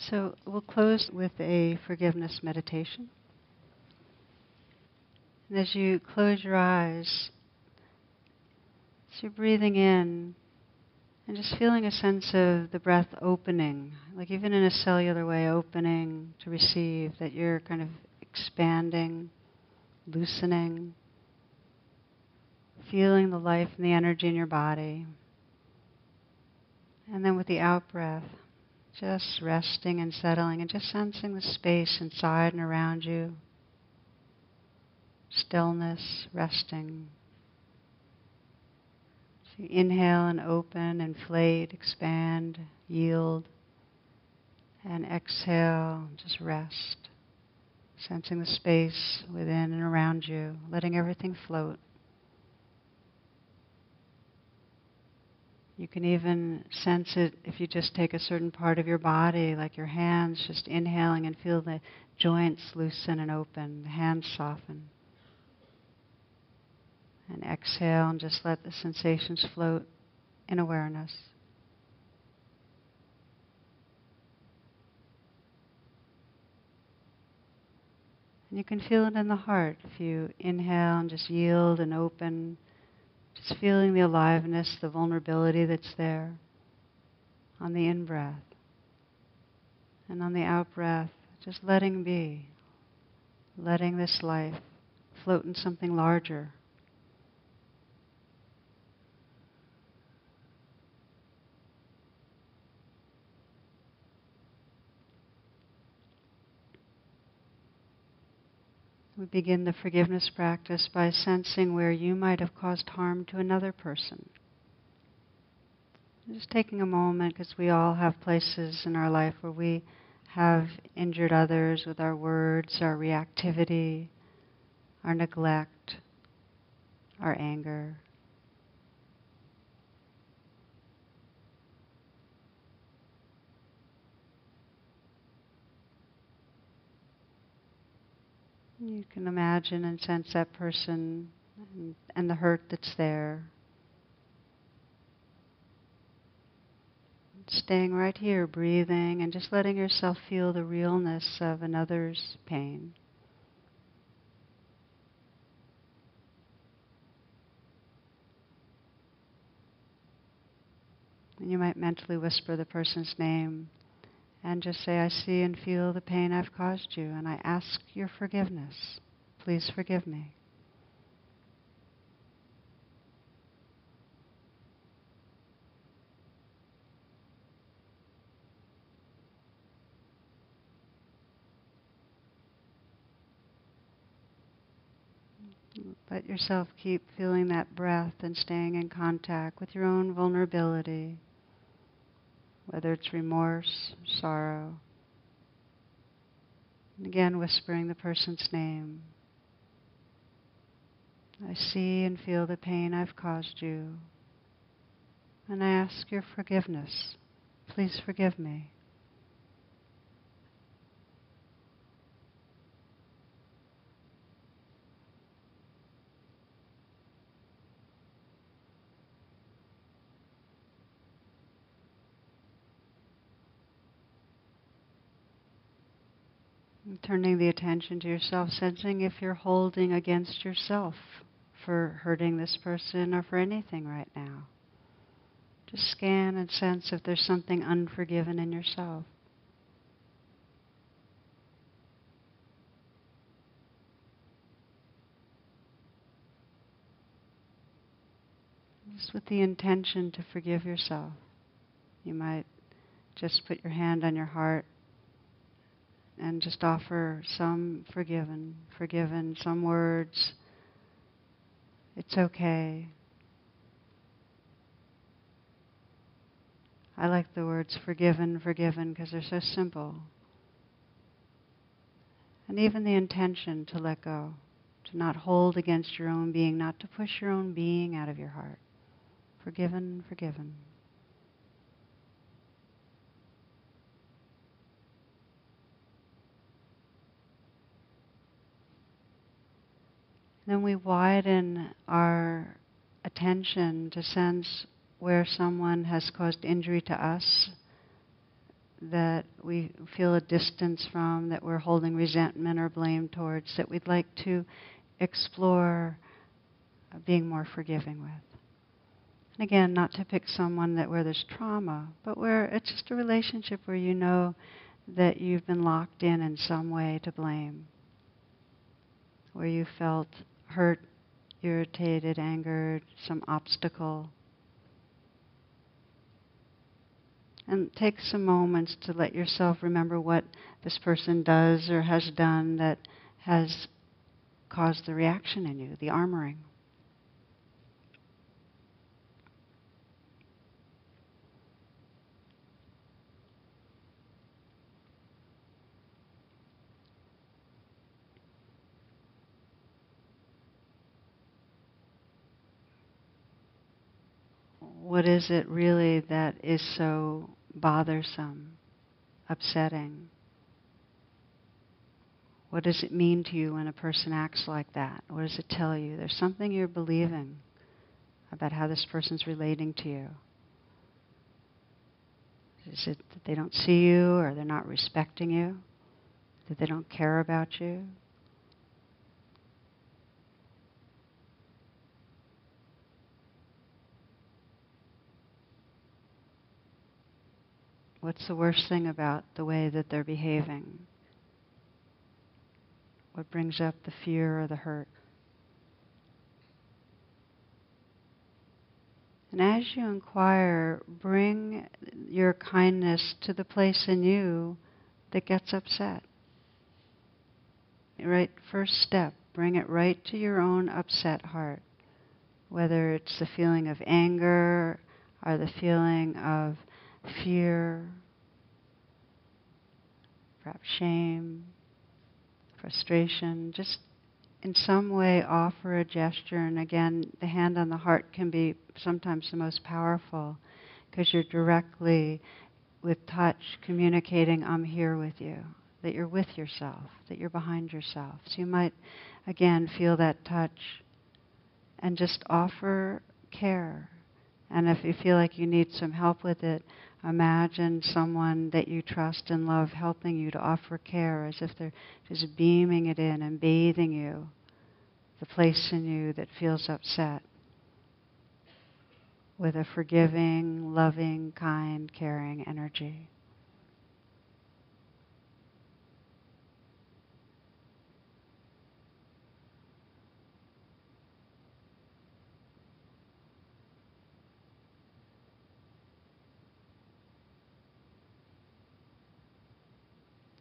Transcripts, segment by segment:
So we'll close with a forgiveness meditation. And as you close your eyes, as you're breathing in and just feeling a sense of the breath opening, like even in a cellular way, opening to receive, that you're kind of expanding, loosening, feeling the life and the energy in your body. And then with the out breath, just resting and settling and just sensing the space inside and around you. Stillness, resting. So inhale and open, inflate, expand, yield. And exhale, just rest. Sensing the space within and around you, letting everything float. You can even sense it if you just take a certain part of your body, like your hands, just inhaling and feel the joints loosen and open, the hands soften. And exhale and just let the sensations float in awareness. And you can feel it in the heart if you inhale and just yield and open just feeling the aliveness, the vulnerability that's there on the in breath. And on the out breath, just letting be, letting this life float in something larger. We begin the forgiveness practice by sensing where you might have caused harm to another person. Just taking a moment because we all have places in our life where we have injured others with our words, our reactivity, our neglect, our anger. You can imagine and sense that person and, and the hurt that's there. Staying right here, breathing, and just letting yourself feel the realness of another's pain. And you might mentally whisper the person's name and just say, I see and feel the pain I've caused you, and I ask your forgiveness. Please forgive me. Let yourself keep feeling that breath and staying in contact with your own vulnerability whether it's remorse, sorrow. And again, whispering the person's name. I see and feel the pain I've caused you. And I ask your forgiveness. Please forgive me. Turning the attention to yourself, sensing if you're holding against yourself for hurting this person or for anything right now. Just scan and sense if there's something unforgiven in yourself. Just with the intention to forgive yourself. You might just put your hand on your heart and just offer some forgiven, forgiven, some words. It's okay. I like the words forgiven, forgiven because they're so simple. And even the intention to let go, to not hold against your own being, not to push your own being out of your heart. Forgiven, forgiven. Then we widen our attention to sense where someone has caused injury to us that we feel a distance from, that we're holding resentment or blame towards, that we'd like to explore being more forgiving with. And again, not to pick someone that where there's trauma, but where it's just a relationship where you know that you've been locked in in some way to blame, where you felt hurt, irritated, angered, some obstacle. And take some moments to let yourself remember what this person does or has done that has caused the reaction in you, the armoring. What is it really that is so bothersome, upsetting? What does it mean to you when a person acts like that? What does it tell you? There's something you're believing about how this person's relating to you. Is it that they don't see you or they're not respecting you? That they don't care about you? What's the worst thing about the way that they're behaving? What brings up the fear or the hurt? And as you inquire, bring your kindness to the place in you that gets upset. Right, first step, bring it right to your own upset heart. Whether it's the feeling of anger or the feeling of fear, perhaps shame, frustration, just in some way offer a gesture. And again, the hand on the heart can be sometimes the most powerful because you're directly, with touch, communicating, I'm here with you, that you're with yourself, that you're behind yourself. So you might, again, feel that touch and just offer care. And if you feel like you need some help with it, imagine someone that you trust and love helping you to offer care as if they're just beaming it in and bathing you, the place in you that feels upset, with a forgiving, loving, kind, caring energy.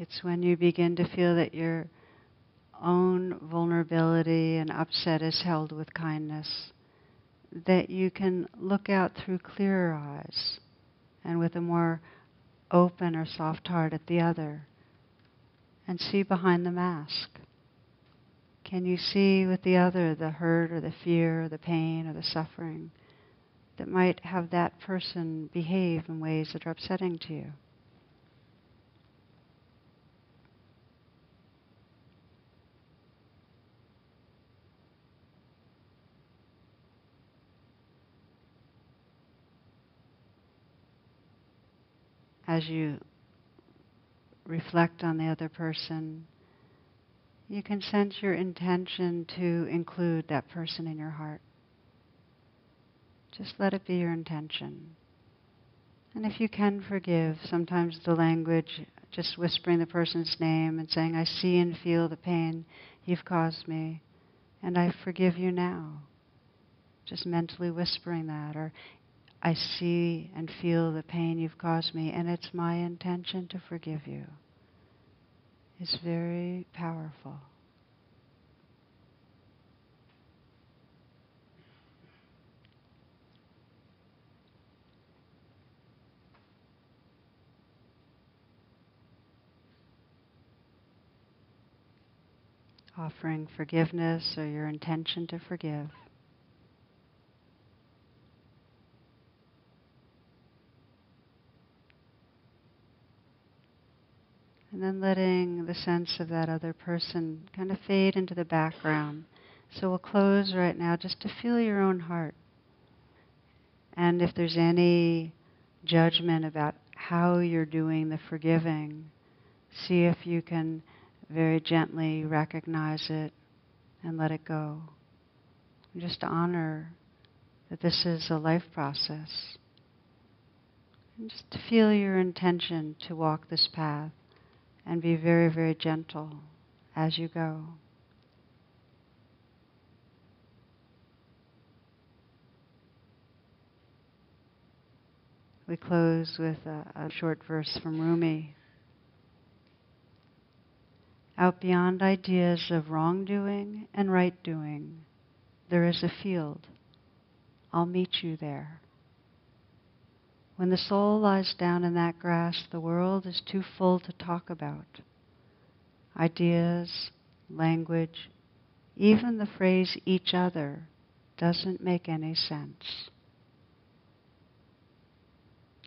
It's when you begin to feel that your own vulnerability and upset is held with kindness that you can look out through clearer eyes and with a more open or soft heart at the other and see behind the mask. Can you see with the other the hurt or the fear or the pain or the suffering that might have that person behave in ways that are upsetting to you? As you reflect on the other person, you can sense your intention to include that person in your heart. Just let it be your intention. And if you can forgive, sometimes the language, just whispering the person's name and saying, I see and feel the pain you've caused me, and I forgive you now. Just mentally whispering that, or I see and feel the pain you've caused me, and it's my intention to forgive you. It's very powerful. Offering forgiveness or your intention to forgive. Letting the sense of that other person kind of fade into the background. So we'll close right now just to feel your own heart. And if there's any judgment about how you're doing the forgiving. See if you can very gently recognize it and let it go. And just honor that this is a life process. And just to feel your intention to walk this path and be very, very gentle as you go. We close with a, a short verse from Rumi. Out beyond ideas of wrongdoing and right doing, there is a field. I'll meet you there. When the soul lies down in that grass, the world is too full to talk about. Ideas, language, even the phrase each other doesn't make any sense.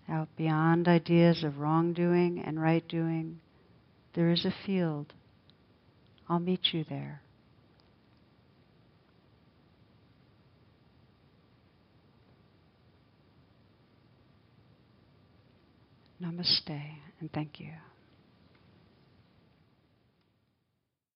Out beyond ideas of wrongdoing and right doing, there is a field. I'll meet you there. Namaste and thank you.